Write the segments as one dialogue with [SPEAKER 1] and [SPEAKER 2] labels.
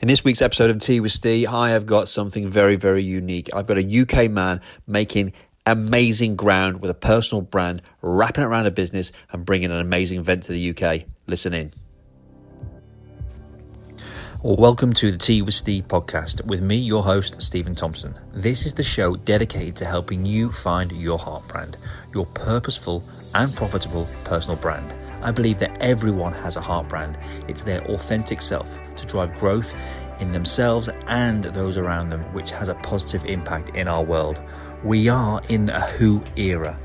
[SPEAKER 1] In this week's episode of Tea with Steve, I have got something very, very unique. I've got a UK man making amazing ground with a personal brand, wrapping it around a business and bringing an amazing event to the UK. Listen in. Welcome to the Tea with Steve podcast with me, your host, Stephen Thompson. This is the show dedicated to helping you find your heart brand, your purposeful and profitable personal brand. I believe that everyone has a heart brand. It's their authentic self to drive growth in themselves and those around them, which has a positive impact in our world. We are in a who era.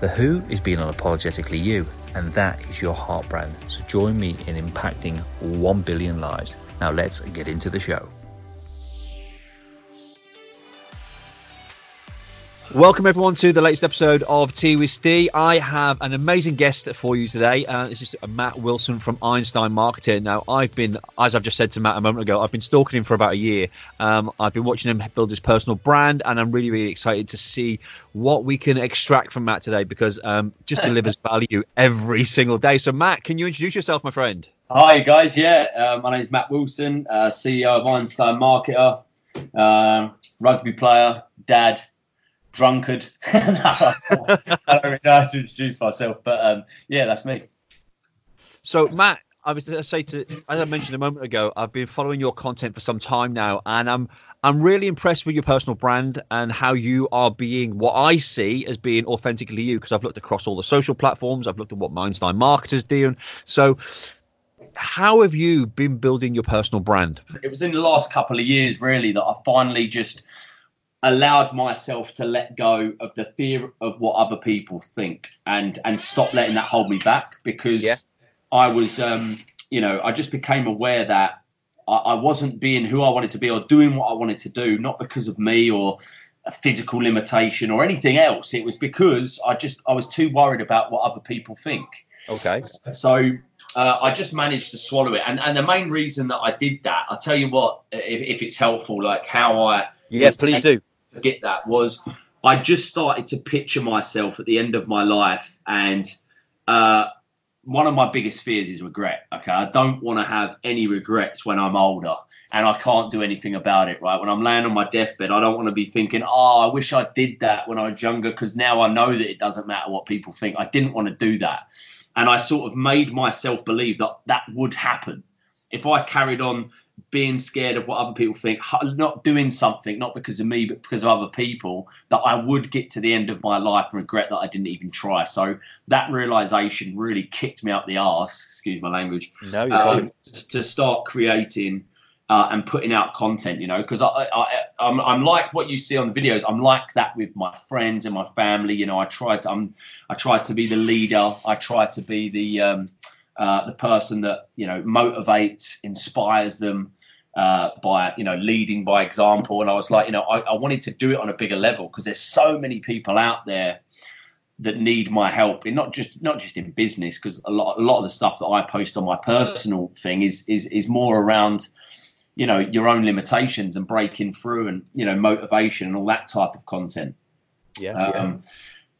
[SPEAKER 1] The who is being unapologetically you, and that is your heart brand. So join me in impacting 1 billion lives. Now let's get into the show. Welcome everyone to the latest episode of Tea with Steve. I have an amazing guest for you today. Uh, it's just Matt Wilson from Einstein Marketing. Now, I've been, as I've just said to Matt a moment ago, I've been stalking him for about a year. Um, I've been watching him build his personal brand, and I'm really, really excited to see what we can extract from Matt today because um, just delivers value every single day. So, Matt, can you introduce yourself, my friend?
[SPEAKER 2] Hi guys, yeah, uh, my name is Matt Wilson, uh, CEO of Einstein Marketer, uh, rugby player, dad, drunkard. I don't really know how to introduce myself, but um, yeah, that's me.
[SPEAKER 1] So, Matt, I was to say to, as I mentioned a moment ago, I've been following your content for some time now, and I'm I'm really impressed with your personal brand and how you are being what I see as being authentically you. Because I've looked across all the social platforms, I've looked at what Einstein marketers do, so how have you been building your personal brand?
[SPEAKER 2] It was in the last couple of years, really, that I finally just allowed myself to let go of the fear of what other people think and and stop letting that hold me back because yeah. I was, um, you know, I just became aware that I, I wasn't being who I wanted to be or doing what I wanted to do, not because of me or a physical limitation or anything else. It was because I just I was too worried about what other people think.
[SPEAKER 1] Okay.
[SPEAKER 2] So uh, I just managed to swallow it, and and the main reason that I did that, I'll tell you what, if, if it's helpful, like how I
[SPEAKER 1] yes, please do
[SPEAKER 2] get that was I just started to picture myself at the end of my life, and uh, one of my biggest fears is regret. Okay, I don't want to have any regrets when I'm older, and I can't do anything about it. Right, when I'm laying on my deathbed, I don't want to be thinking, "Oh, I wish I did that when I was younger," because now I know that it doesn't matter what people think. I didn't want to do that and I sort of made myself believe that that would happen if I carried on being scared of what other people think, not doing something, not because of me, but because of other people, that I would get to the end of my life and regret that I didn't even try. So that realization really kicked me up the arse, excuse my language,
[SPEAKER 1] no, you're um,
[SPEAKER 2] to start creating uh, and putting out content, you know, because I, I, I'm, I'm like what you see on the videos. I'm like that with my friends and my family. You know, I try to, I'm, I try to be the leader. I try to be the, um, uh, the person that you know motivates, inspires them uh, by you know leading by example. And I was like, you know, I, I wanted to do it on a bigger level because there's so many people out there that need my help in not just not just in business because a lot a lot of the stuff that I post on my personal thing is is is more around you know your own limitations and breaking through and you know motivation and all that type of content
[SPEAKER 1] yeah, um, yeah.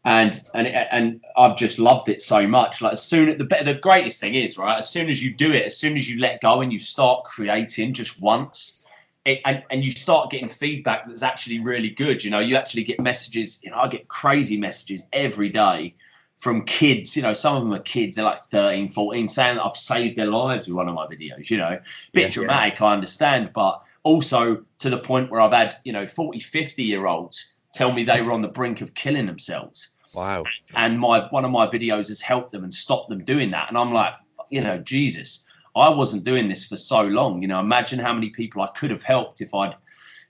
[SPEAKER 2] And and and I've just loved it so much like as soon the the greatest thing is right as soon as you do it as soon as you let go and you start creating just once it, and, and you start getting feedback that's actually really good you know you actually get messages you know I get crazy messages every day from kids, you know, some of them are kids, they're like 13, 14, saying that I've saved their lives with one of my videos, you know, a bit yeah, dramatic, yeah. I understand, but also to the point where I've had, you know, 40, 50 year olds tell me they were on the brink of killing themselves.
[SPEAKER 1] Wow.
[SPEAKER 2] And my one of my videos has helped them and stopped them doing that. And I'm like, you know, Jesus, I wasn't doing this for so long. You know, imagine how many people I could have helped if I'd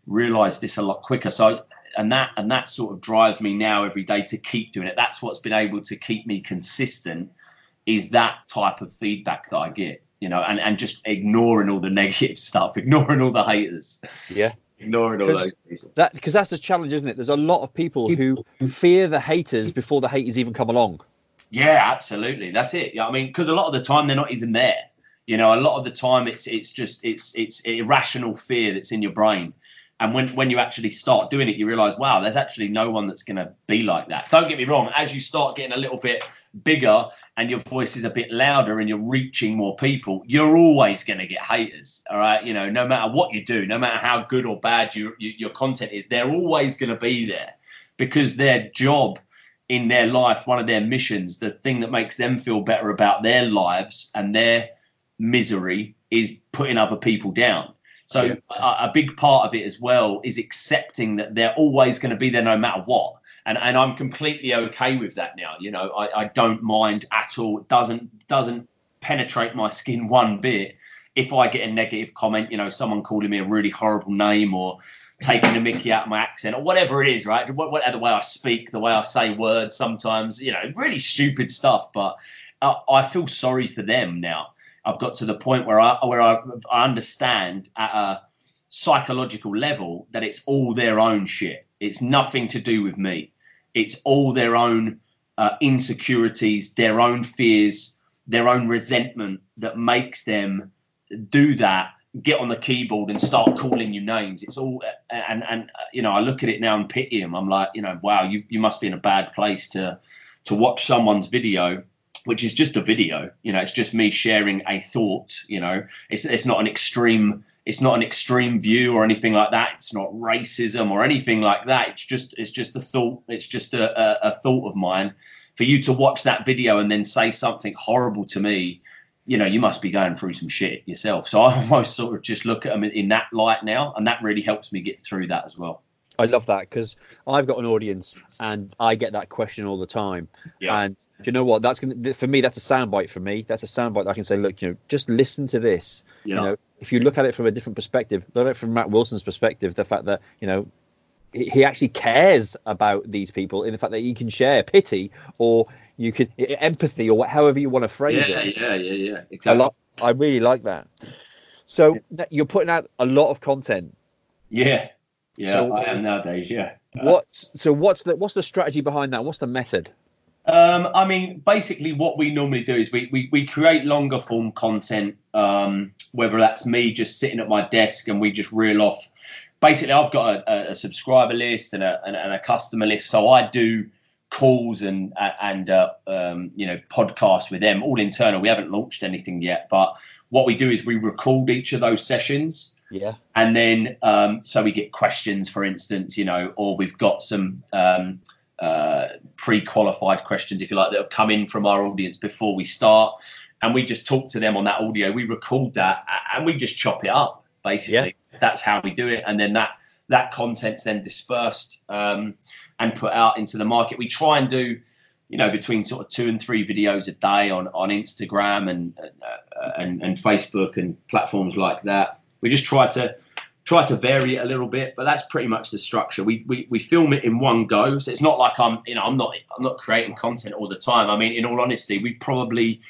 [SPEAKER 2] realized this a lot quicker. So and that and that sort of drives me now every day to keep doing it. That's what's been able to keep me consistent is that type of feedback that I get, you know, and, and just ignoring all the negative stuff, ignoring all the haters.
[SPEAKER 1] Yeah.
[SPEAKER 2] Ignoring all those
[SPEAKER 1] people. That because that's the challenge, isn't it? There's a lot of people who fear the haters before the haters even come along.
[SPEAKER 2] Yeah, absolutely. That's it. Yeah, I mean, because a lot of the time they're not even there. You know, a lot of the time it's it's just it's it's irrational fear that's in your brain and when, when you actually start doing it, you realize, wow, there's actually no one that's going to be like that. Don't get me wrong. As you start getting a little bit bigger and your voice is a bit louder and you're reaching more people, you're always going to get haters. All right, you know, no matter what you do, no matter how good or bad you, you, your content is, they're always going to be there because their job in their life, one of their missions, the thing that makes them feel better about their lives and their misery is putting other people down. So yeah. a, a, big part of it as well is accepting that they're always going to be there no matter what. And and I'm completely okay with that now. You know, I, I don't mind at all. It doesn't doesn't penetrate my skin one bit if I get a negative comment, you know, someone calling me a really horrible name or taking the mickey out of my accent or whatever it is, right? Whatever the way I speak, the way I say words sometimes, you know, really stupid stuff. But I feel sorry for them now I've got to the point where I where I understand at a psychological level that it's all their own shit. It's nothing to do with me. It's all their own uh, insecurities, their own fears, their own resentment that makes them do that. Get on the keyboard and start calling you names. It's all and and you know I look at it now and pity them. I'm like you know wow you you must be in a bad place to to watch someone's video which is just a video you know it's just me sharing a thought you know. It's it's not an extreme it's not an extreme view or anything like that. It's not racism or anything like that. It's just it's just a thought it's just a, a, a thought of mine. For you to watch that video and then say something horrible to me you know you must be going through some shit yourself. So i almost sort of just look at them in that light now and that really helps me get through that as well
[SPEAKER 1] I love that because I've got an audience and I get that question all the time. Yeah. And you know what? That's gonna for me. That's a soundbite for me. That's a soundbite that I can say, look, you know, just listen to this. Yeah. You know, if you look at it from a different perspective, look at it from Matt Wilson's perspective, the fact that you know he actually cares about these people in the fact that he can share pity or you can empathy or however you want to phrase
[SPEAKER 2] yeah,
[SPEAKER 1] it.
[SPEAKER 2] Yeah, yeah, yeah, yeah. exactly.
[SPEAKER 1] Lot, I really like that. So you're putting out a lot of content.
[SPEAKER 2] Yeah, yeah, so, I am nowadays. Yeah.
[SPEAKER 1] What? So what's the what's the strategy behind that? What's the method?
[SPEAKER 2] Um, I mean, basically, what we normally do is we we, we create longer form content. Um, whether that's me just sitting at my desk and we just reel off. Basically, I've got a, a subscriber list and a, and a customer list, so I do calls and and uh, um, you know podcasts with them all internal. We haven't launched anything yet, but what we do is we record each of those sessions
[SPEAKER 1] yeah.
[SPEAKER 2] And then, um, so we get questions, for instance, you know, or we've got some um, uh, pre-qualified questions, if you like, that have come in from our audience before we start, and we just talk to them on that audio. We record that, and we just chop it up. Basically, yeah. that's how we do it, and then that that content's then dispersed um, and put out into the market. We try and do you know between sort of two and three videos a day on on Instagram and uh, and, and Facebook and platforms like that. We just try to try to vary it a little bit, but that's pretty much the structure. We, we we film it in one go, so it's not like I'm you know I'm not I'm not creating content all the time. I mean, in all honesty, we probably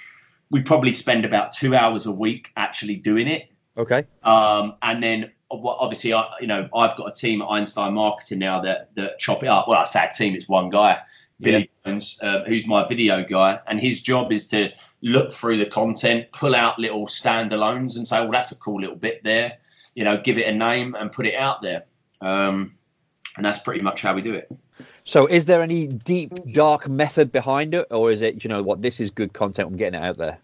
[SPEAKER 2] we probably spend about two hours a week actually doing it.
[SPEAKER 1] Okay.
[SPEAKER 2] Um, and then obviously, I, you know, I've got a team at Einstein Marketing now that that chop it up. Well, I say team; it's one guy. Billy yeah. Jones, uh, who's my video guy, and his job is to look through the content, pull out little standalones, and say, "Well, that's a cool little bit there." You know, give it a name and put it out there. Um, and that's pretty much how we do it.
[SPEAKER 1] So, is there any deep, dark method behind it, or is it, you know, what this is good content? I'm getting it out there.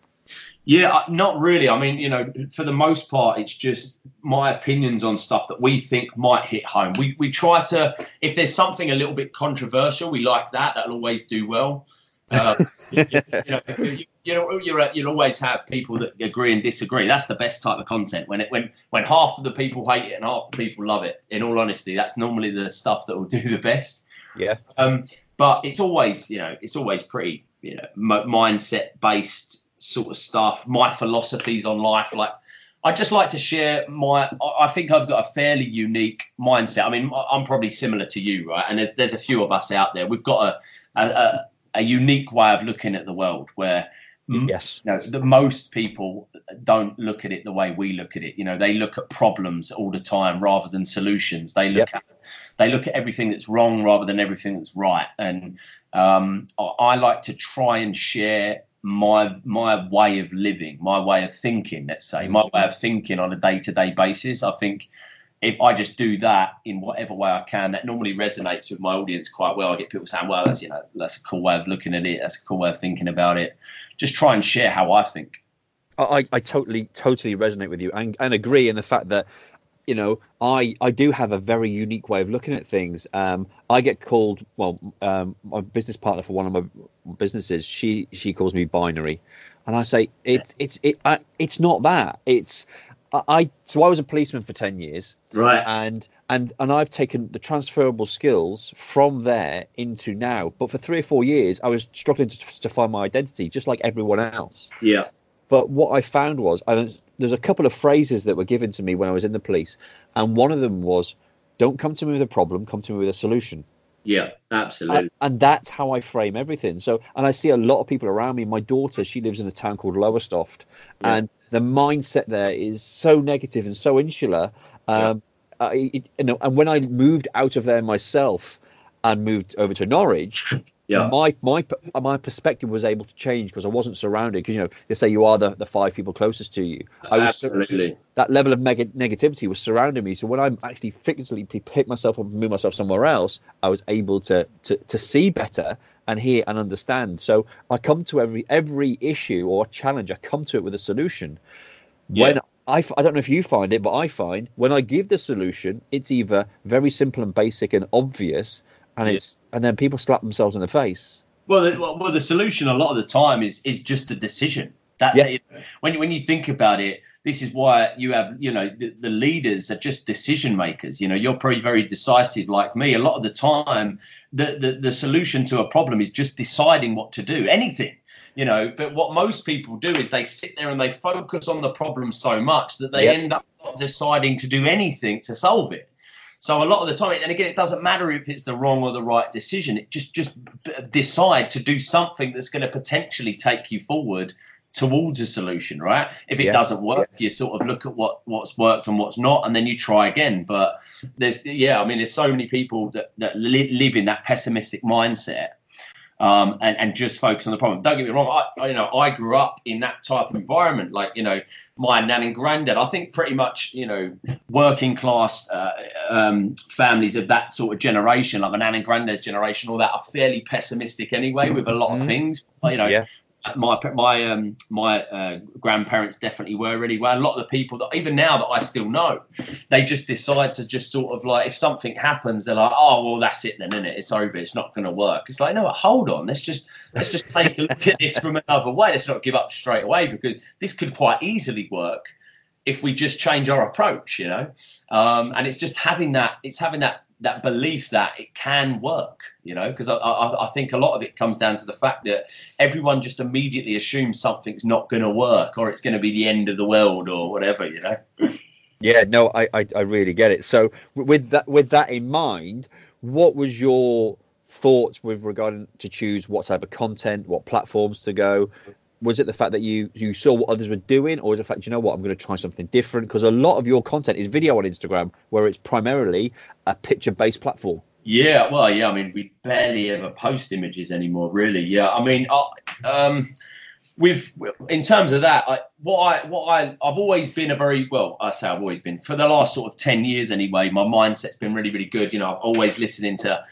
[SPEAKER 2] Yeah, not really. I mean, you know, for the most part, it's just my opinions on stuff that we think might hit home. We we try to, if there's something a little bit controversial, we like that. That'll always do well. Uh, you, you, know, you, you know, you're, you'll always have people that agree and disagree. That's the best type of content. When it when when half of the people hate it and half the people love it. In all honesty, that's normally the stuff that will do the best.
[SPEAKER 1] Yeah.
[SPEAKER 2] Um, but it's always, you know, it's always pretty, you know, mindset based sort of stuff, my philosophies on life. Like, I just like to share my. I think I've got a fairly unique mindset. I mean, I'm probably similar to you, right? And there's there's a few of us out there. We've got a a, a unique way of looking at the world where.
[SPEAKER 1] Yes.
[SPEAKER 2] You know, the most people don't look at it the way we look at it. You know, they look at problems all the time rather than solutions. They look yep. at they look at everything that's wrong rather than everything that's right. And um, I like to try and share my my way of living, my way of thinking, let's say, my way of thinking on a day to day basis. I think if I just do that in whatever way I can, that normally resonates with my audience quite well. I get people saying, "Well, that's you know, that's a cool way of looking at it. That's a cool way of thinking about it." Just try and share how I think.
[SPEAKER 1] I, I totally, totally resonate with you and, and agree in the fact that you know, I I do have a very unique way of looking at things. Um, I get called well, um, my business partner for one of my businesses. She she calls me binary, and I say it's it's it I, it's not that. It's I so I was a policeman for ten years,
[SPEAKER 2] right?
[SPEAKER 1] And and and I've taken the transferable skills from there into now. But for three or four years, I was struggling to, to find my identity, just like everyone else.
[SPEAKER 2] Yeah.
[SPEAKER 1] But what I found was, and there's a couple of phrases that were given to me when I was in the police, and one of them was, "Don't come to me with a problem, come to me with a solution."
[SPEAKER 2] Yeah, absolutely.
[SPEAKER 1] And, and, that's how I frame everything. So, and I see a lot of people around me. My daughter, she lives in a town called Lowestoft, yeah. and the mindset there is so negative and so insular. Um, yeah. I, it, you know, and when I moved out of there myself and moved over to Norwich, yeah. my my my perspective was able to change because I wasn't surrounded. Because you know, they say you are the, the five people closest to you.
[SPEAKER 2] I was Absolutely.
[SPEAKER 1] That level of mega negativity was surrounding me. So when I actually physically pick myself up and move myself somewhere else, I was able to to to see better and hear and understand. So I come to every every issue or challenge. I come to it with a solution. Yeah. When I, I don't know if you find it, but I find when I give the solution, it's either very simple and basic and obvious, and it's and then people slap themselves in the face.
[SPEAKER 2] Well, the, well, the solution a lot of the time is is just a decision. That yeah. when when you think about it, this is why you have you know the, the, leaders are just decision makers. You know, you're probably very decisive like me. A lot of the time, the, the the solution to a problem is just deciding what to do. Anything. You know, but what most people do is they sit there and they focus on the problem so much that they end up not deciding to do anything to solve it. So a lot of the time, and again, it doesn't matter if it's the wrong or the right decision. It just just decide to do something that's going to potentially take you forward towards a solution, right? If it yeah. doesn't work, yeah. you sort of look at what what's worked and what's not, and then you try again. But there's yeah, I mean, there's so many people that that live in that pessimistic mindset um, and, and just focus on the problem. Don't get me wrong, I, I, you know I grew up in that type of environment. Like you know, my nan and granddad. I think pretty much you know working class uh, um, families of that sort of generation, like my nan and granddad's generation, all that are fairly pessimistic anyway with a lot of mm-hmm. things. You know, yeah my my um my uh, grandparents definitely were really well. A lot of the people that even now that I still know, they just decide to just sort of like if something happens, they're like, oh well, that's it then, isn't it? It's over. It's not going to work. It's like no, hold on. Let's just let's just take a look at this from another way. Let's not give up straight away because this could quite easily work if we just change our approach. You know, um, and it's just having that. It's having that that belief that it can work, you know, because I, I, I, think a lot of it comes down to the fact that everyone just immediately assumes something's not going to work or it's going to be the end of the world or whatever, you know.
[SPEAKER 1] Yeah, no, I, I, I really get it. So with that with that in mind, what was your thoughts with regarding to choose what type of content, what platforms to go? Was it the fact that you you saw what others were doing, or is it the fact you know what I'm going to try something different? Because a lot of your content is video on Instagram, where it's primarily a picture-based platform.
[SPEAKER 2] Yeah, well, yeah. I mean, we barely ever post images anymore, really. Yeah, I mean, I, um, with in terms of that, I, what I what I I've always been a very well. I say I've always been for the last sort of ten years anyway. My mindset's been really really good. You know, I'm always listening to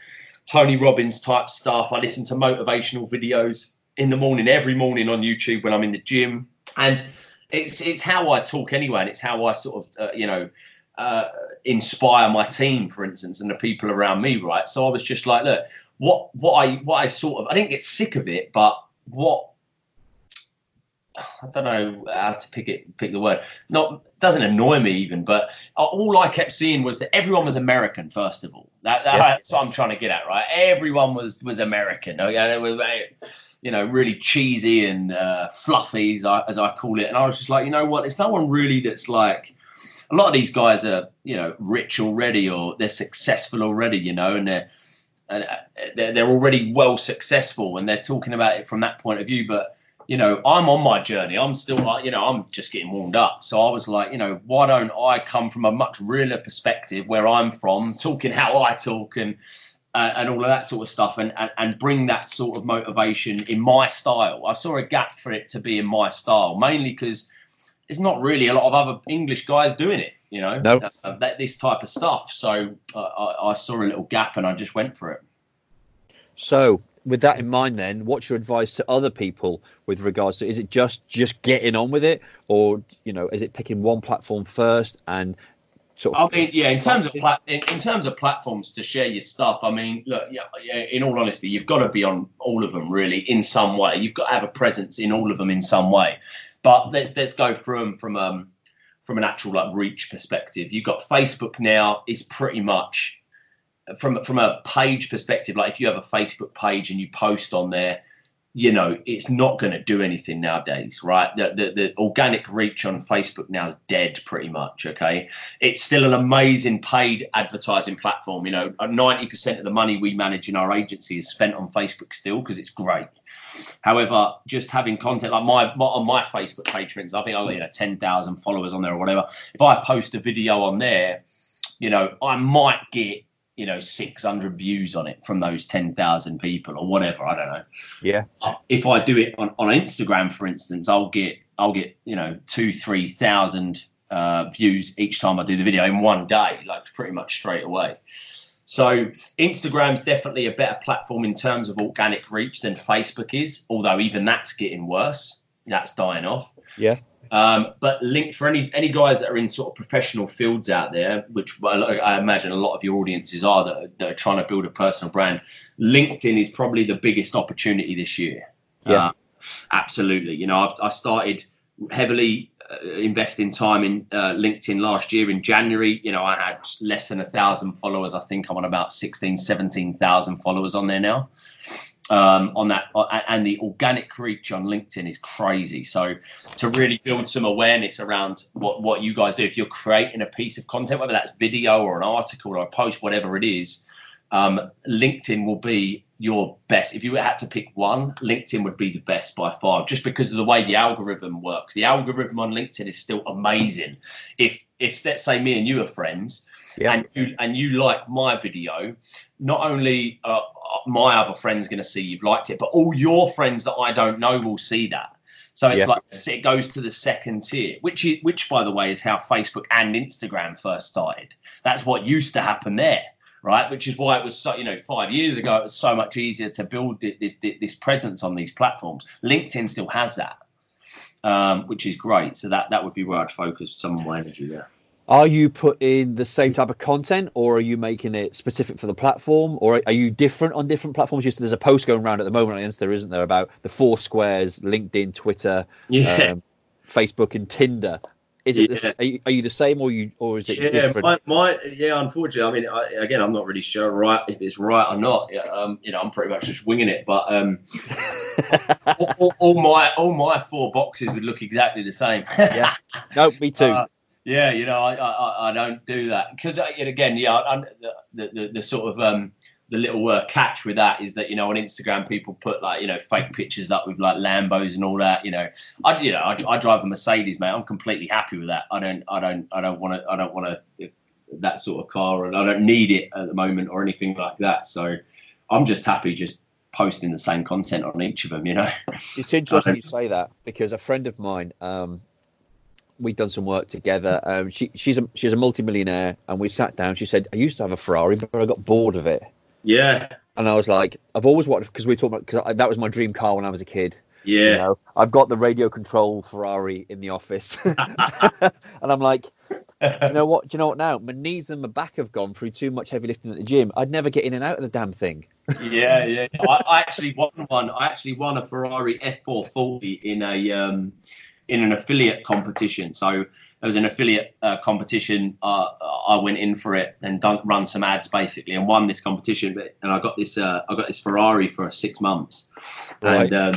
[SPEAKER 2] Tony Robbins type stuff. I listen to motivational videos in the morning, every morning on YouTube when I'm in the gym, and it's it's how I talk anyway, and it's how I sort of uh, you know uh, inspire my team, for instance, and the people around me, right? So I was just like, look, what what I what I sort of I didn't get sick of it, but what I don't know how to pick it, pick the word. Not doesn't annoy me even, but all I kept seeing was that everyone was American. First of all, that, that, yeah. that's what I'm trying to get at, right? Everyone was was American. Okay, you know, really cheesy and uh, fluffy, as I, as I call it. And I was just like, you know what? It's no one really that's like. A lot of these guys are, you know, rich already, or they're successful already, you know, and they're and uh, they're, they're already well successful, and they're talking about it from that point of view. But you know, I'm on my journey. I'm still like, you know, I'm just getting warmed up. So I was like, you know, why don't I come from a much realer perspective where I'm from, talking how I talk and uh, and all of that sort of stuff and, and, and bring that sort of motivation in my style. I saw a gap for it to be in my style, mainly because there's not really a lot of other English guys doing it. You know,
[SPEAKER 1] no.
[SPEAKER 2] uh, that, this type of stuff. So uh, I, I saw a little gap and I just went for it.
[SPEAKER 1] So with that in mind then what's your advice to other people with regards to is it just just getting on with it or you know is it picking one platform first and
[SPEAKER 2] sort of I mean yeah in terms of plat- in, in, terms of platforms to share your stuff I mean look yeah, yeah in all honesty you've got to be on all of them really in some way. You've got to have a presence in all of them in some way. But let's let's go from from um from an actual like reach perspective. You've got Facebook now is pretty much from from a page perspective, like if you have a Facebook page and you post on there, you know, it's not going to do anything nowadays, right? The, the, the, organic reach on Facebook now is dead pretty much, okay? It's still an amazing paid advertising platform. You know, uh, 90% of the money we manage in our agency is spent on Facebook still because it's great. However, just having content like my, my, on my Facebook instance, I think I've got, you know, 10,000 followers on there or whatever. If I post a video on there, you know, I might get you know 600 views on it from those 10,000 people or whatever I don't know.
[SPEAKER 1] Yeah.
[SPEAKER 2] If I do it on, on Instagram for instance I'll get I'll get you know two three thousand uh, views each time I do the video in one day like pretty much straight away. So Instagram's definitely a better platform in terms of organic reach than Facebook is although even that's getting worse. That's dying off.
[SPEAKER 1] Yeah
[SPEAKER 2] um, but linked for any any guys that are in sort of professional fields out there, which I imagine a lot of your audiences are that, are that are trying to build a personal brand, LinkedIn is probably the biggest opportunity this year.
[SPEAKER 1] Yeah, uh,
[SPEAKER 2] absolutely. You know, I've, I started heavily uh, investing time in uh, LinkedIn last year in January. You know, I had less than a thousand followers. I think I'm on about 16, 17,000 followers on there now um, on that, uh, and the organic reach on LinkedIn is crazy. So to really build some awareness around what what you guys do, if you're creating a piece of content, whether that's video or an article or a post, whatever it is, um, LinkedIn will be your best. If you had to pick one, LinkedIn would be the best by far, just because of the way the algorithm works. The algorithm on LinkedIn is still amazing. If if let's say me and you are friends, yeah. and you and you like my video, not only uh, my other friends going to see you've liked it, but all your friends that I don't know will see that. So it's yeah. like it goes to the second tier, which is, which by the way is how Facebook and Instagram first started. That's what used to happen there, right? Which is why it was so you know five years ago it was so much easier to build this this, this presence on these platforms. LinkedIn still has that, um, which is great. So that that would be where I'd focus some of my energy there.
[SPEAKER 1] Are you putting the same type of content, or are you making it specific for the platform, or are you different on different platforms? Just there's a post going around at the moment on Insta, isn't there, about the four squares, LinkedIn, Twitter, yeah. um, Facebook, and Tinder. Is it? Yeah. The, are, you, are, you, the same, or you, or is it
[SPEAKER 2] yeah,
[SPEAKER 1] different?
[SPEAKER 2] My, my, yeah, unfortunately, I mean, I, again, I'm not really sure right if it's right or not. Um, you know, I'm pretty much just winging it. But um, all, all, all, my all my four boxes would look exactly the same.
[SPEAKER 1] yeah, no, me too. Uh,
[SPEAKER 2] yeah, you know, I I, I don't do that because uh, again, yeah, I, the, the the sort of um the little uh, catch with that is that you know on Instagram people put like you know fake pictures up with like Lambos and all that. You know, I you know I, I drive a Mercedes, mate. I'm completely happy with that. I don't I don't I don't want to I don't want to that sort of car and I don't need it at the moment or anything like that. So I'm just happy just posting the same content on each of them. You know,
[SPEAKER 1] it's interesting you say that because a friend of mine. um we'd done some work together. Um, she she's a she's a multimillionaire, and we sat down. She said, "I used to have a Ferrari, but I got bored of it."
[SPEAKER 2] Yeah.
[SPEAKER 1] And I was like, I've always wanted because we talked about because that was my dream car when I was a kid.
[SPEAKER 2] Yeah. You know,
[SPEAKER 1] I've got the radio control Ferrari in the office, and I'm like, you know what? Do you know what? Now my knees and my back have gone through too much heavy lifting at the gym. I'd never get in and out of the damn thing.
[SPEAKER 2] yeah, yeah. I, I, actually won one. I actually won a Ferrari F440 in a um, in an affiliate competition. So there was an affiliate uh, competition. Uh, I went in for it and done, run some ads basically and won this competition. And I got this uh, I got this Ferrari for six months, right. and um,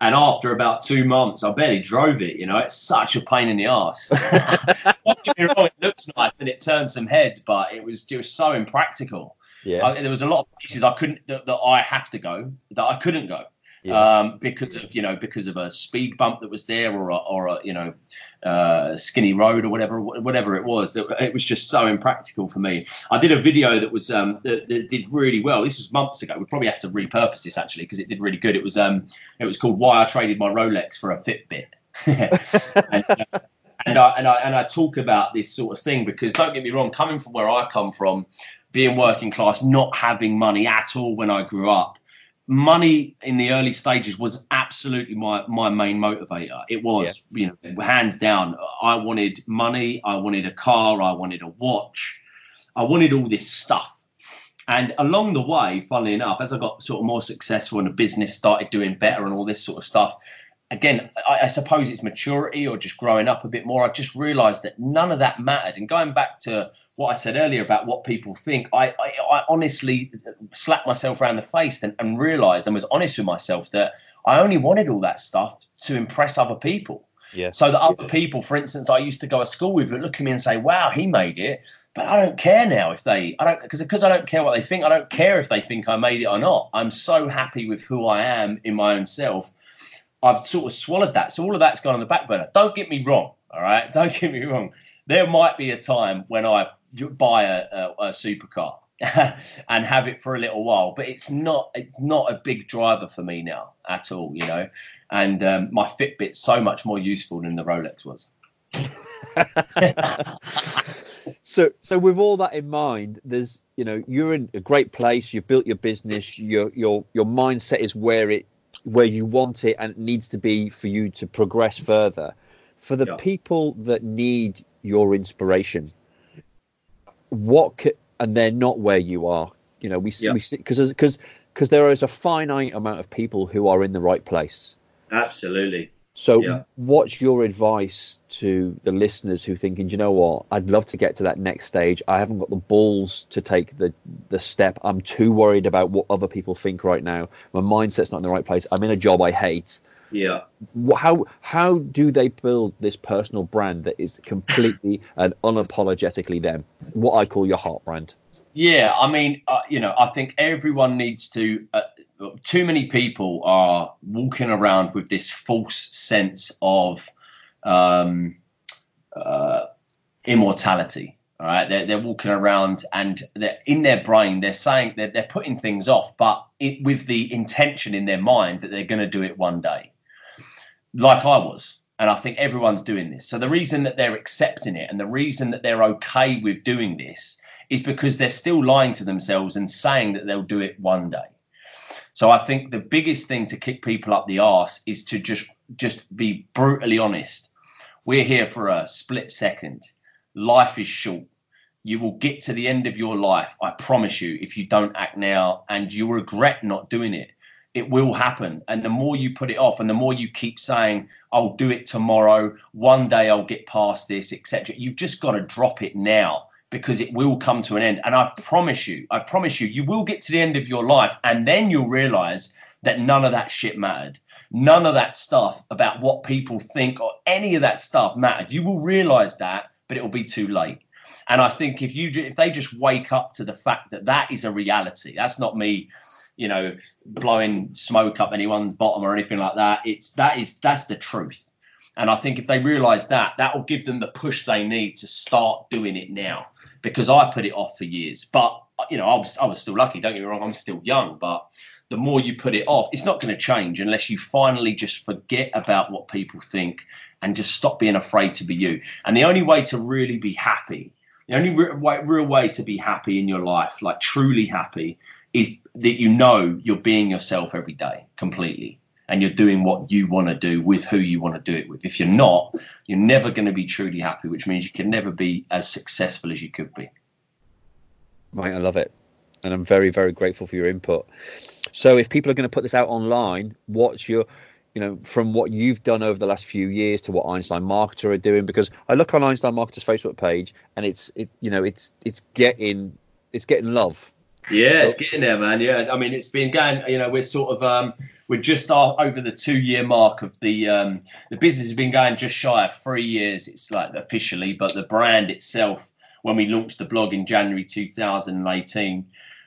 [SPEAKER 2] and after about two months, I barely drove it. You know, it's such a pain in the ass. Don't get me wrong, it looks nice and it turns some heads, but it was it was so impractical.
[SPEAKER 1] Yeah,
[SPEAKER 2] I, there was a lot of places I couldn't that, that I have to go that I couldn't go um, because of you know because of a speed bump that was there or a, or a you know uh, skinny road or whatever whatever it was that it was just so impractical for me. I did a video that was um, that, that, did really well. This was months ago. We probably have to repurpose this actually because it did really good. It was um it was called Why I Traded My Rolex for a Fitbit. and, uh, and I and I and I talk about this sort of thing because don't get me wrong, coming from where I come from, being working class, not having money at all when I grew up, money in the early stages was absolutely my my main motivator. It was, yeah. you know, hands down. I wanted money. I wanted a car. I wanted a watch. I wanted all this stuff. And along the way, funnily enough, as I got sort of more successful and the business started doing better and all this sort of stuff, again, I, I, suppose it's maturity or just growing up a bit more. I just realised that none of that mattered. And going back to what I said earlier about what people think, I, I, I honestly slapped myself around the face and, and realised and was honest with myself that I only wanted all that stuff to impress other people.
[SPEAKER 1] Yeah.
[SPEAKER 2] So that other people, for instance, I used to go to school with, would look at me and say, "Wow, he made it." But I don't care now if they, I don't, because because I don't care what they think. I don't care if they think I made it or not. I'm so happy with who I am in my own self I've sort of swallowed that. So all of that's gone on the back burner. Don't get me wrong. All right. Don't get me wrong. There might be a time when I buy a, a, a supercar and have it for a little while, but it's not it's not a big driver for me now at all. You know, and um, my Fitbit's so much more useful than the Rolex was.
[SPEAKER 1] so so with all that in mind there's you know you're in a great place you've built your business your your your mindset is where it where you want it and it needs to be for you to progress further. For the yeah. people that need your inspiration, what could, and they're not where you are. You know, we yeah. we because because because there is a finite amount of people who are in the right place.
[SPEAKER 2] Absolutely.
[SPEAKER 1] So, yeah. what's your advice to the listeners who thinking, you know what, I'd love to get to that next stage. I haven't got the balls to take the the step. I'm too worried about what other people think right now. My mindset's not in the right place. I'm in a job I hate.
[SPEAKER 2] Yeah.
[SPEAKER 1] How how do they build this personal brand that is completely and unapologetically them? What I call your heart brand.
[SPEAKER 2] Yeah, I mean, uh, you know, I think everyone needs to. Uh, too many people are walking around with this false sense of um, uh, immortality. All right, they're, they're walking around and they're in their brain. They're saying that they're putting things off, but it, with the intention in their mind that they're going to do it one day, like I was. And I think everyone's doing this. So the reason that they're accepting it and the reason that they're okay with doing this is because they're still lying to themselves and saying that they'll do it one day. So I think the biggest thing to kick people up the arse is to just just be brutally honest. We're here for a split second. Life is short. You will get to the end of your life, I promise you, if you don't act now and you'll regret not doing it. It will happen. And the more you put it off and the more you keep saying, I'll do it tomorrow, one day I'll get past this, etc., you've just got to drop it now because it will come to an end. And I promise you, I promise you, you will get to the end of your life and then you'll realize that none of that shit mattered. None of that stuff about what people think or any of that stuff mattered. You will realize that, but it will be too late. And I think if you if they just wake up to the fact that that is a reality, that's not me, you know, blowing smoke up anyone's bottom or anything like that. It's that is that's the truth. And I think if they realize that, that will give them the push they need to start doing it now because I put it off for years. But you know, I was I was still lucky. Don't get me wrong, I'm still young, but the more you put it off, it's not going to change unless you finally just forget about what people think and just stop being afraid to be you. And the only way to really be happy, the only re- real way to be happy in your life, like truly happy, is that you know you're being yourself every day completely and you're doing what you want to do with who you want to do it with. If you're not, you're never going to be truly happy, which means you can never be as successful as you could be.
[SPEAKER 1] Right, I love it. And I'm very, very grateful for your input. So if people are going to put this out online, what's your you know, from what you've done over the last few years to what Einstein Marketer are doing, because I look on Einstein Marketer's Facebook page and it's it you know it's it's getting it's getting love.
[SPEAKER 2] Yeah, so, it's getting there, man. Yeah, I mean it's been going. You know, we're sort of um we're just over the two year mark of the um, the business has been going just shy of three years. It's like officially, but the brand itself, when we launched the blog in January 2018,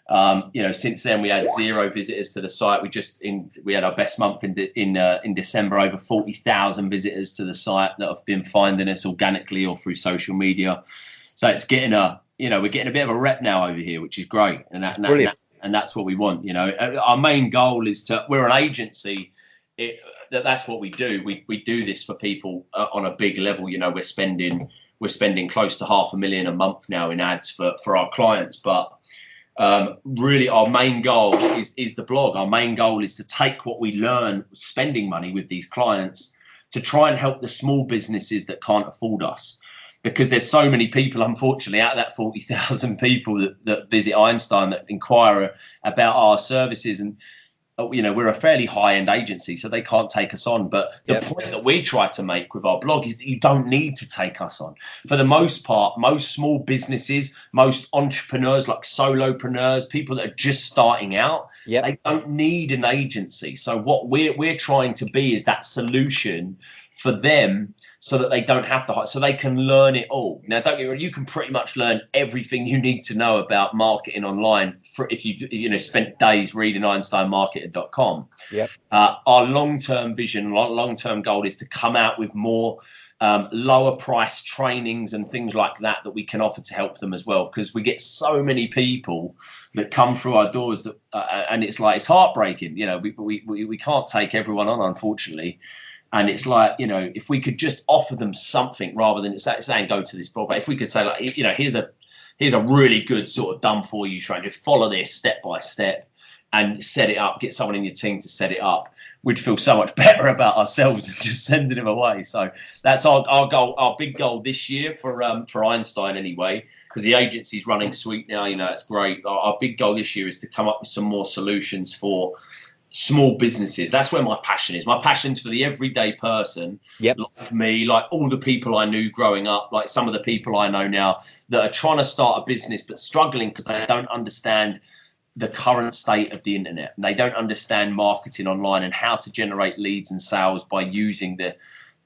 [SPEAKER 2] um, you know, since then we had zero visitors to the site. We just in we had our best month in de, in uh, in December, over forty thousand visitors to the site that have been finding us organically or through social media. So it's getting a you know we're getting a bit of a rep now over here, which is great, and that, and that, and that's what we want. You know, uh, our main goal is to we're an agency it, that that's what we do. We we do this for people uh, on a big level. You know, we're spending we're spending close to half a million a month now in ads for for our clients, but. Um, really, our main goal is, is the blog. Our main goal is to take what we learn spending money with these clients to try and help the small businesses that can't afford us because there's so many people, unfortunately, out of that 40,000 people that, that visit Einstein that inquire about our services. And, oh, you know, we're a fairly high end agency, so they can't take us on. But the yep. point that we try to make with our blog is that you don't need to take us on. For the most part, most small businesses, most entrepreneurs like solopreneurs, people that are just starting out, yep. they don't need an agency. So what we're, we're trying to be is that solution for them so that they don't have to so they can learn it all. Now don't get me wrong you can pretty much learn everything you need to know about marketing online for if you you know spent days reading einsteinmarketer.com
[SPEAKER 1] yeah
[SPEAKER 2] uh, our long-term vision long-term goal is to come out with more um, lower price trainings and things like that that we can offer to help them as well because we get so many people that come through our doors that uh, and it's like it's heartbreaking you know we, we, we can't take everyone on unfortunately and it's like, you know, if we could just offer them something rather than saying go to this but if we could say like, you know, here's a here's a really good sort of done for you training, follow this step by step and set it up, get someone in your team to set it up, we'd feel so much better about ourselves than just sending them away. So that's our, our goal, our big goal this year for um, for Einstein anyway, because the agency's running sweet now. You know, it's great. Our, our, big goal this year is to come up with some more solutions for small businesses. That's where my passion is. My passion's for the everyday person,
[SPEAKER 1] yep.
[SPEAKER 2] like me, like all the people I knew growing up, like some of the people I know now that are trying to start a business but struggling because they don't understand the current state of the internet. And they don't understand marketing online and how to generate leads and sales by using the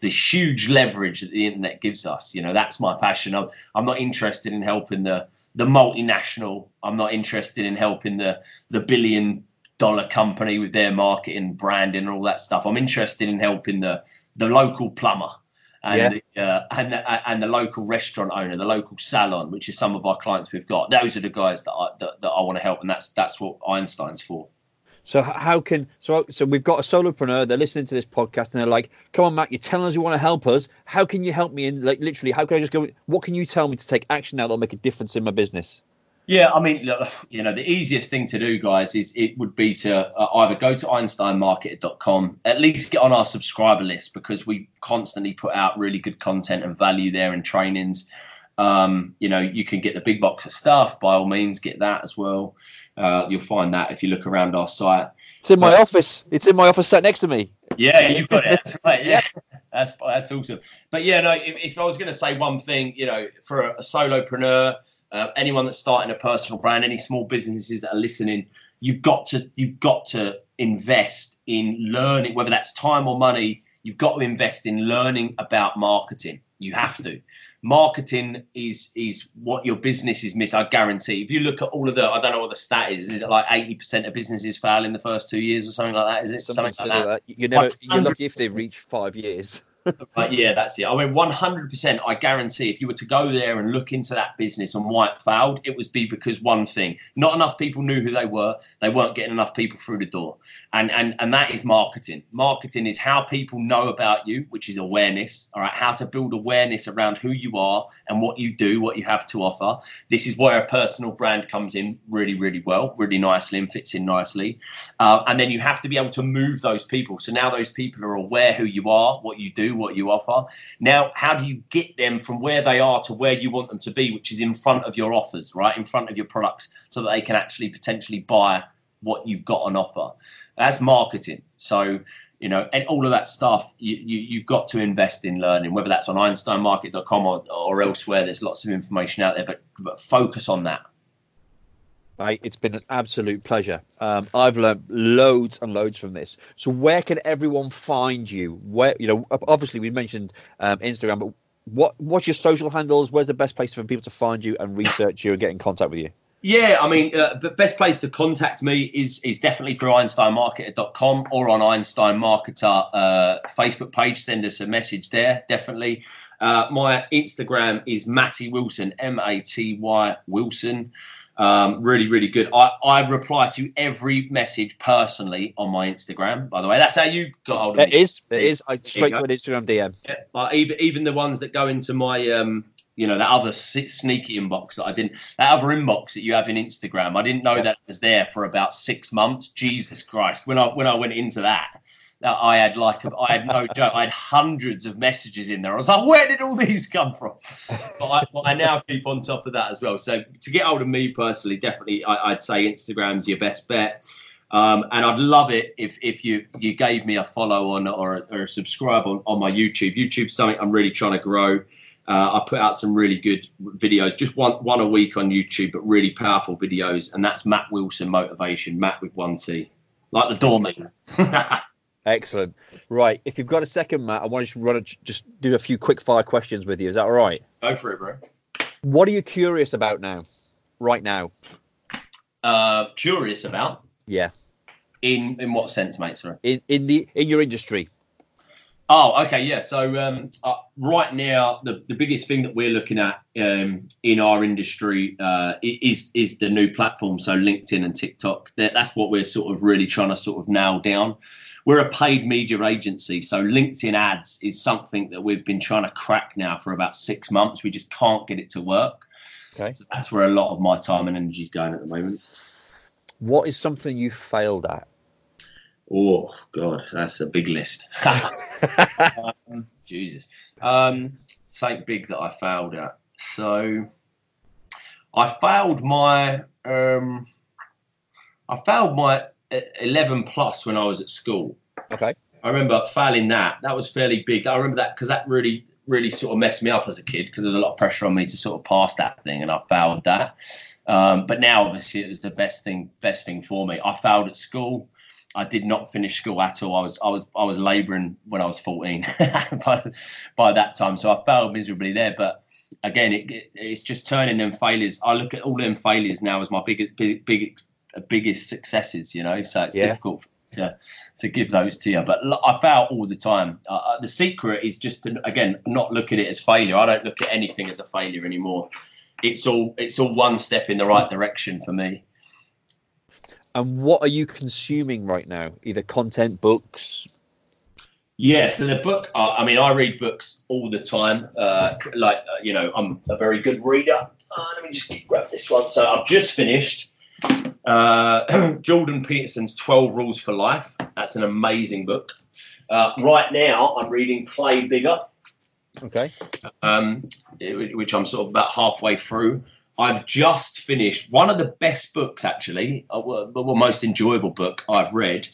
[SPEAKER 2] the huge leverage that the internet gives us. You know, that's my passion. I'm, I'm not interested in helping the the multinational. I'm not interested in helping the the billion dollar company with their marketing, branding, and all that stuff. I'm interested in helping the the local plumber and yeah. the, uh, and the, and the local restaurant owner, the local salon, which is some of our clients we've got. Those are the guys that I, that, that I want to help, and that's that's what Einstein's for.
[SPEAKER 1] So how can so so we've got a solopreneur. They're listening to this podcast and they're like, "Come on, Matt, you're telling us you want to help us. How can you help me? In like literally, how can I just go? What can you tell me to take action now that'll make a difference in my business?"
[SPEAKER 2] Yeah, I mean, you know, the easiest thing to do, guys, is it would be to uh, either go to einsteinmarketer.com, at least get on our subscriber list because we constantly put out really good content and value there and trainings. Um, you know, you can get the big box of stuff. By all means, get that as well. Uh, you'll find that if you look around our site.
[SPEAKER 1] It's in my but, office. It's in my office, sat next to me.
[SPEAKER 2] Yeah, you've got it. That's right. Yeah, that's that's awesome. But yeah, no. If, if I was going to say one thing, you know, for a solopreneur uh, anyone that's starting a personal brand, any small businesses that are listening, you've got to you've got to invest in learning, whether that's time or money. You've got to invest in learning about marketing. You have to. Marketing is is what your business is miss. I guarantee. If you look at all of the, I don't know what the stat is. Is it like eighty percent of businesses fail in the first two years or something like that? Is it something, something like that? that?
[SPEAKER 1] You're never. You're lucky if they reach five years.
[SPEAKER 2] But yeah, that's it. I mean, 100%, I guarantee if you were to go there and look into that business and why it failed, it would be because one thing, not enough people knew who they were. They weren't getting enough people through the door. And, and, and that is marketing. Marketing is how people know about you, which is awareness. All right. How to build awareness around who you are and what you do, what you have to offer. This is where a personal brand comes in really, really well, really nicely and fits in nicely. Uh, and then you have to be able to move those people. So now those people are aware who you are, what you do, what you offer. Now, how do you get them from where they are to where you want them to be, which is in front of your offers, right? In front of your products, so that they can actually potentially buy what you've got on offer. That's marketing. So, you know, and all of that stuff, you, you, have got to invest in learning, whether that's on einsteinmarket.com or, or elsewhere. There's lots of information out there, but, but focus on that.
[SPEAKER 1] Right, it's been an absolute pleasure. Um, I've learned loads and loads from this. So, where can everyone find you? Where you know, obviously we mentioned um, Instagram, but what what's your social handles? Where's the best place for people to find you and research you and get in contact with you?
[SPEAKER 2] Yeah, I mean, uh, the best place to contact me is is definitely through einsteinmarketer.com or on Einstein Marketer uh, Facebook page. Send us a message there, definitely. Uh, my Instagram is Matty Wilson, M A T Y Wilson. Um, really, really good. I, I reply to every message personally on my Instagram. By the way, that's how you got hold of
[SPEAKER 1] it me. It is. It is. I straight to an Instagram DM.
[SPEAKER 2] Yeah, even even the ones that go into my um, you know that other sneaky inbox that I didn't that other inbox that you have in Instagram. I didn't know yeah. that was there for about six months. Jesus Christ! When I when I went into that I had like I had no joke. I had hundreds of messages in there. I was like, where did all these come from? But I, but I now keep on top of that as well. So to get hold of me personally, definitely I, would say Instagram's your best bet. Um, and I'd love it if if you you gave me a follow on or, or a subscribe on, on my YouTube. YouTube's something I'm really trying to grow. Uh, I put out some really good videos, just one one a week on YouTube, but really powerful videos. And that's Mat Wilson Motivation, Mat with one T, like the doorman.
[SPEAKER 1] Excellent. Right. If you've got a second, Mat, I want to run a, just do a few quick fire questions with you. Is that all right?
[SPEAKER 2] Go for it, bro.
[SPEAKER 1] What are you curious about now? Right now?
[SPEAKER 2] Uh, curious about?
[SPEAKER 1] Yeah.
[SPEAKER 2] In in what sense, mate? Sorry.
[SPEAKER 1] In in the in your industry.
[SPEAKER 2] Oh, okay, yeah. So um, uh, right now, the, the biggest thing that we're looking at um, in our industry uh, is is the new platform. So LinkedIn and TikTok. That, that's what we're sort of really trying to sort of nail down we're a paid media agency, so LinkedIn ads is something that we've been trying to crack now for about six months. We just can't get it to work. Okay. So that's where a lot of my time and energy is going at the moment.
[SPEAKER 1] What is something you failed at?
[SPEAKER 2] Oh God, that's a big list. um, Jesus, um, something big that I failed at. So I failed my um, I failed my 11 plus when I was at school.
[SPEAKER 1] Okay.
[SPEAKER 2] I remember failing that. That was fairly big. I remember that because that really, really sort of messed me up as a kid because there was a lot of pressure on me to sort of pass that thing, and I failed that. Um, but now, obviously, it was the best thing, best thing for me. I failed at school. I did not finish school at all. I was, I was, I was labouring when I was 14 by, by that time, so I failed miserably there. But again, it, it, it's just turning them failures. I look at all them failures now as my biggest, big, big biggest successes, you know. So it's yeah. difficult to to give those to you. But I fail all the time. Uh, uh, the secret is just to again not look at it as failure. I don't look at anything as a failure anymore. It's all it's all one step in the right direction for me.
[SPEAKER 1] And what are you consuming right now? Either content, books.
[SPEAKER 2] Yeah, so the book. Uh, I mean, I read books all the time. Uh, like uh, you know, I'm a very good reader. Uh, let me just grab this one. So I've just finished uh, Jordan Peterson's 12 Rules for Life. That's an amazing book. Uh, right now, I'm reading Play Bigger.
[SPEAKER 1] Okay.
[SPEAKER 2] Um, which I'm sort of about halfway through. I've just finished one of the best books, actually, uh, the most enjoyable book I've read,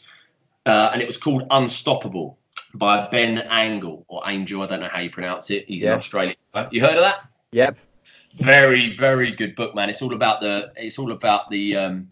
[SPEAKER 2] uh, and it was called Unstoppable by Ben Angle or Angel. I don't know how you pronounce it. He's yeah. in Australia. You heard of that?
[SPEAKER 1] Yep
[SPEAKER 2] very very good book man. It's all about the it's all about the um,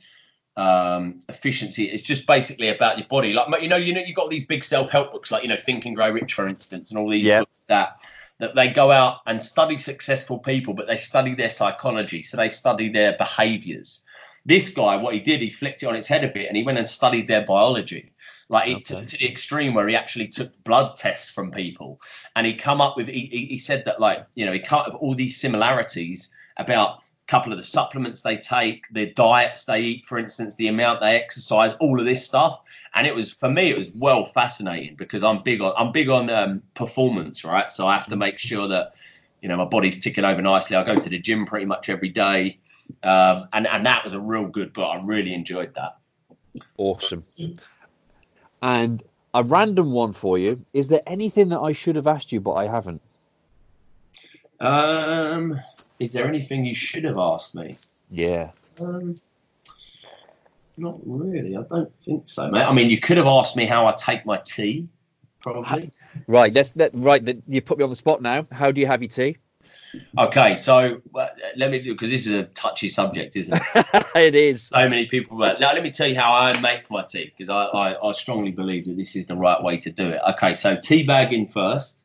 [SPEAKER 2] um, efficiency. It's just basically about your body. Like you know you know you've got these big self-help books like you know think and grow rich for instance and all these books that that they go out and study successful people but they study their psychology. So they study their behaviors. This guy what he did he flipped it on its head a bit and he went and studied their biology like okay. to, to, the extreme where he actually took blood tests from people, and he come up with he, he said that like you know he cut of all these similarities about a couple of the supplements they take, their diets they eat, for instance, the amount they exercise, all of this stuff. And it was for me, it was well fascinating because I'm big on I'm big on um, performance, right? So I have to make sure that you know my body's ticking over nicely. I go to the gym pretty much every day, um, and and that was a real good book. I really enjoyed that.
[SPEAKER 1] Awesome. And a random one for you. Is there anything that I should have asked you but I haven't?
[SPEAKER 2] Um, is there anything you should have asked me?
[SPEAKER 1] Yeah.
[SPEAKER 2] Um, not really. I don't think so, mate. I mean, you could have asked me how I take my tea, probably.
[SPEAKER 1] Right. That's that. Right. That you put me on the spot now. How do you have your tea?
[SPEAKER 2] Okay, so well, let me do because this is a touchy subject, isn't it?
[SPEAKER 1] it is.
[SPEAKER 2] So many people. But now let me tell you how I make my tea because I, I, I strongly believe that this is the right way to do it. Okay, so tea bag in first.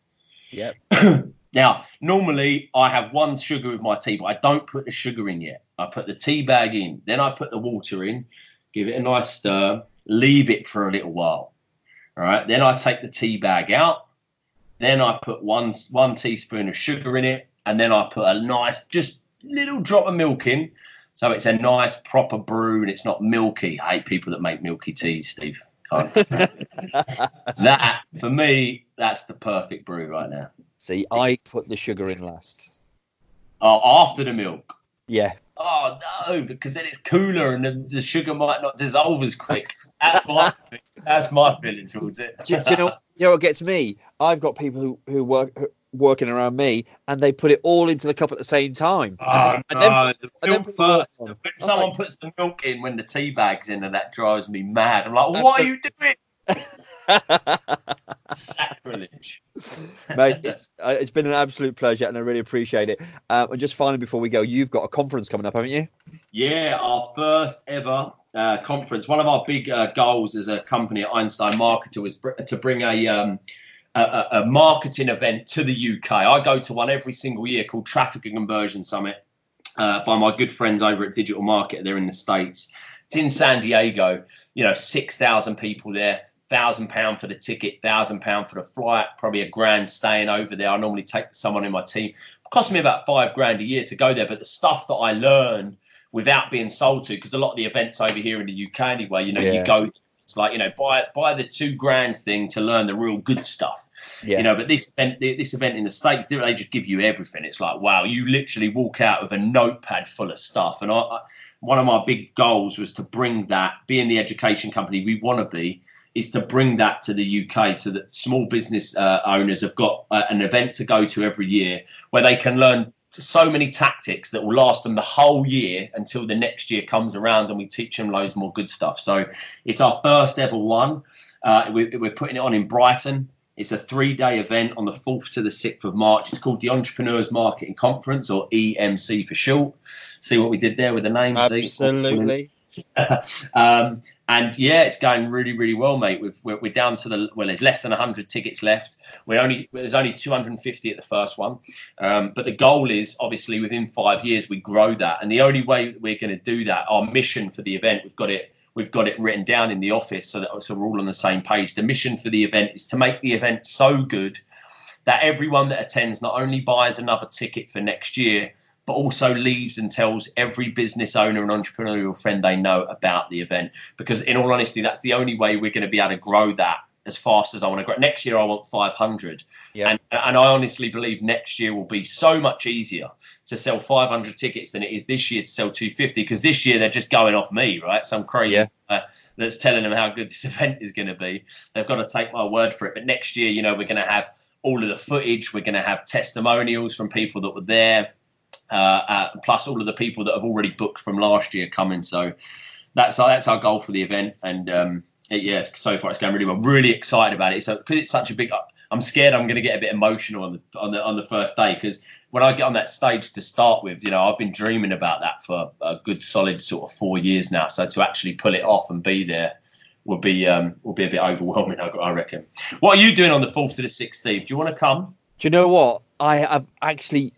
[SPEAKER 1] Yep.
[SPEAKER 2] now, normally I have one sugar with my tea, but I don't put the sugar in yet. I put the tea bag in, then I put the water in, give it a nice stir, leave it for a little while. All right, then I take the tea bag out. Then I put one one teaspoon of sugar in it, and then I put a nice, just little drop of milk in. So it's a nice proper brew and it's not milky. I hate people that make milky teas, Steve. that for me, that's the perfect brew right now.
[SPEAKER 1] See, I put the sugar in last.
[SPEAKER 2] Oh, after the milk.
[SPEAKER 1] Yeah.
[SPEAKER 2] Oh no, because then it's cooler and the, the sugar might not dissolve as quick. That's my that's my feeling towards it.
[SPEAKER 1] do, do, you know? You know what gets me? I've got people who who work who, working around me, and they put it all into the cup at the same time.
[SPEAKER 2] Oh, and, then, no, and then, the milk first. When oh, someone puts the milk in when the tea bag's in, and that drives me mad. I'm like, what are you doing? Sacrilege.
[SPEAKER 1] Mate, it's, uh, it's been an absolute pleasure and I really appreciate it. Um, and just finally, before we go, you've got a conference coming up, haven't you?
[SPEAKER 2] Yeah, our first ever uh, conference. One of our big uh, goals as a company at Einstein Marketer was br- to bring a, um, a, a marketing event to the UK. I go to one every single year called Traffic and Conversion Summit uh, by my good friends over at Digital Marketer. They're in the States. It's in San Diego. You know, 6,000 people there thousand pound for the ticket, thousand pound for the flight, probably a grand staying over there. I normally take someone in my team. It cost me about five grand a year to go there, but the stuff that I learned without being sold to, because a lot of the events over here in the UK anyway, you know, yeah. you go. It's like you know, buy buy the two grand thing to learn the real good stuff. Yeah. You know, but this event, this event in the states, they just give you everything. It's like wow, you literally walk out with a notepad full of stuff. And I, I one of my big goals was to bring that, being the education company we want to be, is to bring that to the UK so that small business uh, owners have got uh, an event to go to every year where they can learn so many tactics that will last them the whole year until the next year comes around and we teach them loads more good stuff. So it's our first ever one. Uh, we, we're putting it on in Brighton. It's a three day event on the 4th to the 6th of March. It's called the Entrepreneurs Marketing Conference or EMC for short. See what we did there with the name?
[SPEAKER 1] Absolutely.
[SPEAKER 2] um, and yeah, it's going really, really well, mate. We've, we're, we're down to the well. There's less than 100 tickets left. We're only there's only 250 at the first one, um, but the goal is obviously within five years we grow that. And the only way we're going to do that, our mission for the event, we've got it we've got it written down in the office so that so we're all on the same page. The mission for the event is to make the event so good that everyone that attends not only buys another ticket for next year, but also leaves and tells every business owner and entrepreneurial friend they know about the event. Because, in all honesty, that's the only way we're going to be able to grow that as fast as I want to grow. Next year, I want 500. Yeah. And, and I honestly believe next year will be so much easier to sell 500 tickets than it is this year to sell 250 because this year they're just going off me, right? Some crazy yeah. uh, that's telling them how good this event is going to be. They've got to take my word for it. But next year, you know, we're going to have all of the footage, we're going to have testimonials from people that were there uh, plus all of the people that have already booked from last year coming. So that's our, that's our goal for the event. And um, it, yeah, so far it's going really well. I'm really excited about it. So because it's such a big, I'm scared I'm going to get a bit emotional on the on the on the first day because when I get on that stage to start with, you know, I've been dreaming about that for a good solid sort of four years now. So to actually pull it off and be there will be um, will be a bit overwhelming, I, I reckon. What are you doing on the fourth to the sixth, Steve? Do you want to come?
[SPEAKER 1] Do you know what? I have actually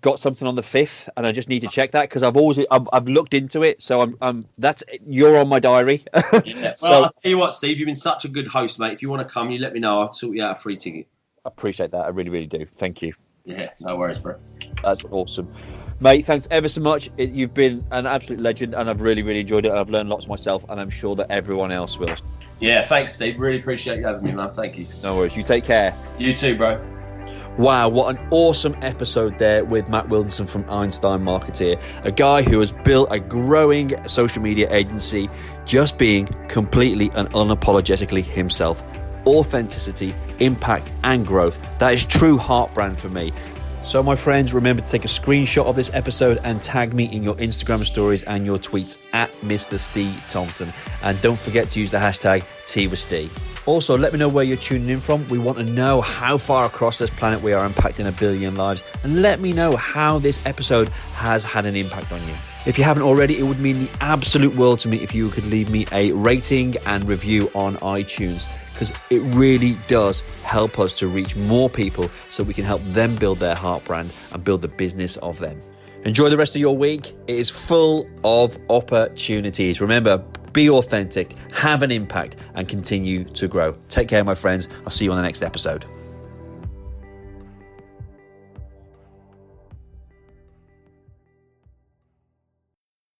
[SPEAKER 1] got something on the fifth, and I just need to check that because I've always I've, I've, looked into it. So I'm, I'm that's you're on my diary.
[SPEAKER 2] yeah. Well, so, I'll tell you what, Steve, you've been such a good host, mate. If you want to come, you let me know. I'll sort you out a free ticket.
[SPEAKER 1] I appreciate that. I really, really do. Thank you.
[SPEAKER 2] Yeah, no worries, bro.
[SPEAKER 1] That's awesome, mate. Thanks ever so much. It, you've been an absolute legend, and I've really, really enjoyed it. I've learned lots myself, and I'm sure that everyone else will.
[SPEAKER 2] Yeah, thanks, Steve. Really appreciate you having me, man. Thank you.
[SPEAKER 1] No worries. You take care.
[SPEAKER 2] You too, bro.
[SPEAKER 3] Wow, what an awesome episode there with Mat Wilkinson from Einstein Marketer, a guy who has built a growing social media agency just being completely and unapologetically himself. Authenticity, impact, and growth. That is true heart brand for me. So, my friends, remember to take a screenshot of this episode and tag me in your Instagram stories and your tweets at Mr. Steve Thompson. And don't forget to use the hashtag T with Steve. Also, let me know where you're tuning in from. We want to know how far across this planet we are impacting a billion lives. And let me know how this episode has had an impact on you. If you haven't already, it would mean the absolute world to me if you could leave me a rating and review on iTunes because it really does help us to reach more people so we can help them build their heart brand and build the business of them. Enjoy the rest of your week. It is full of opportunities. Remember, be authentic, have an impact, and continue to grow. Take care, my friends. I'll see you on the next episode.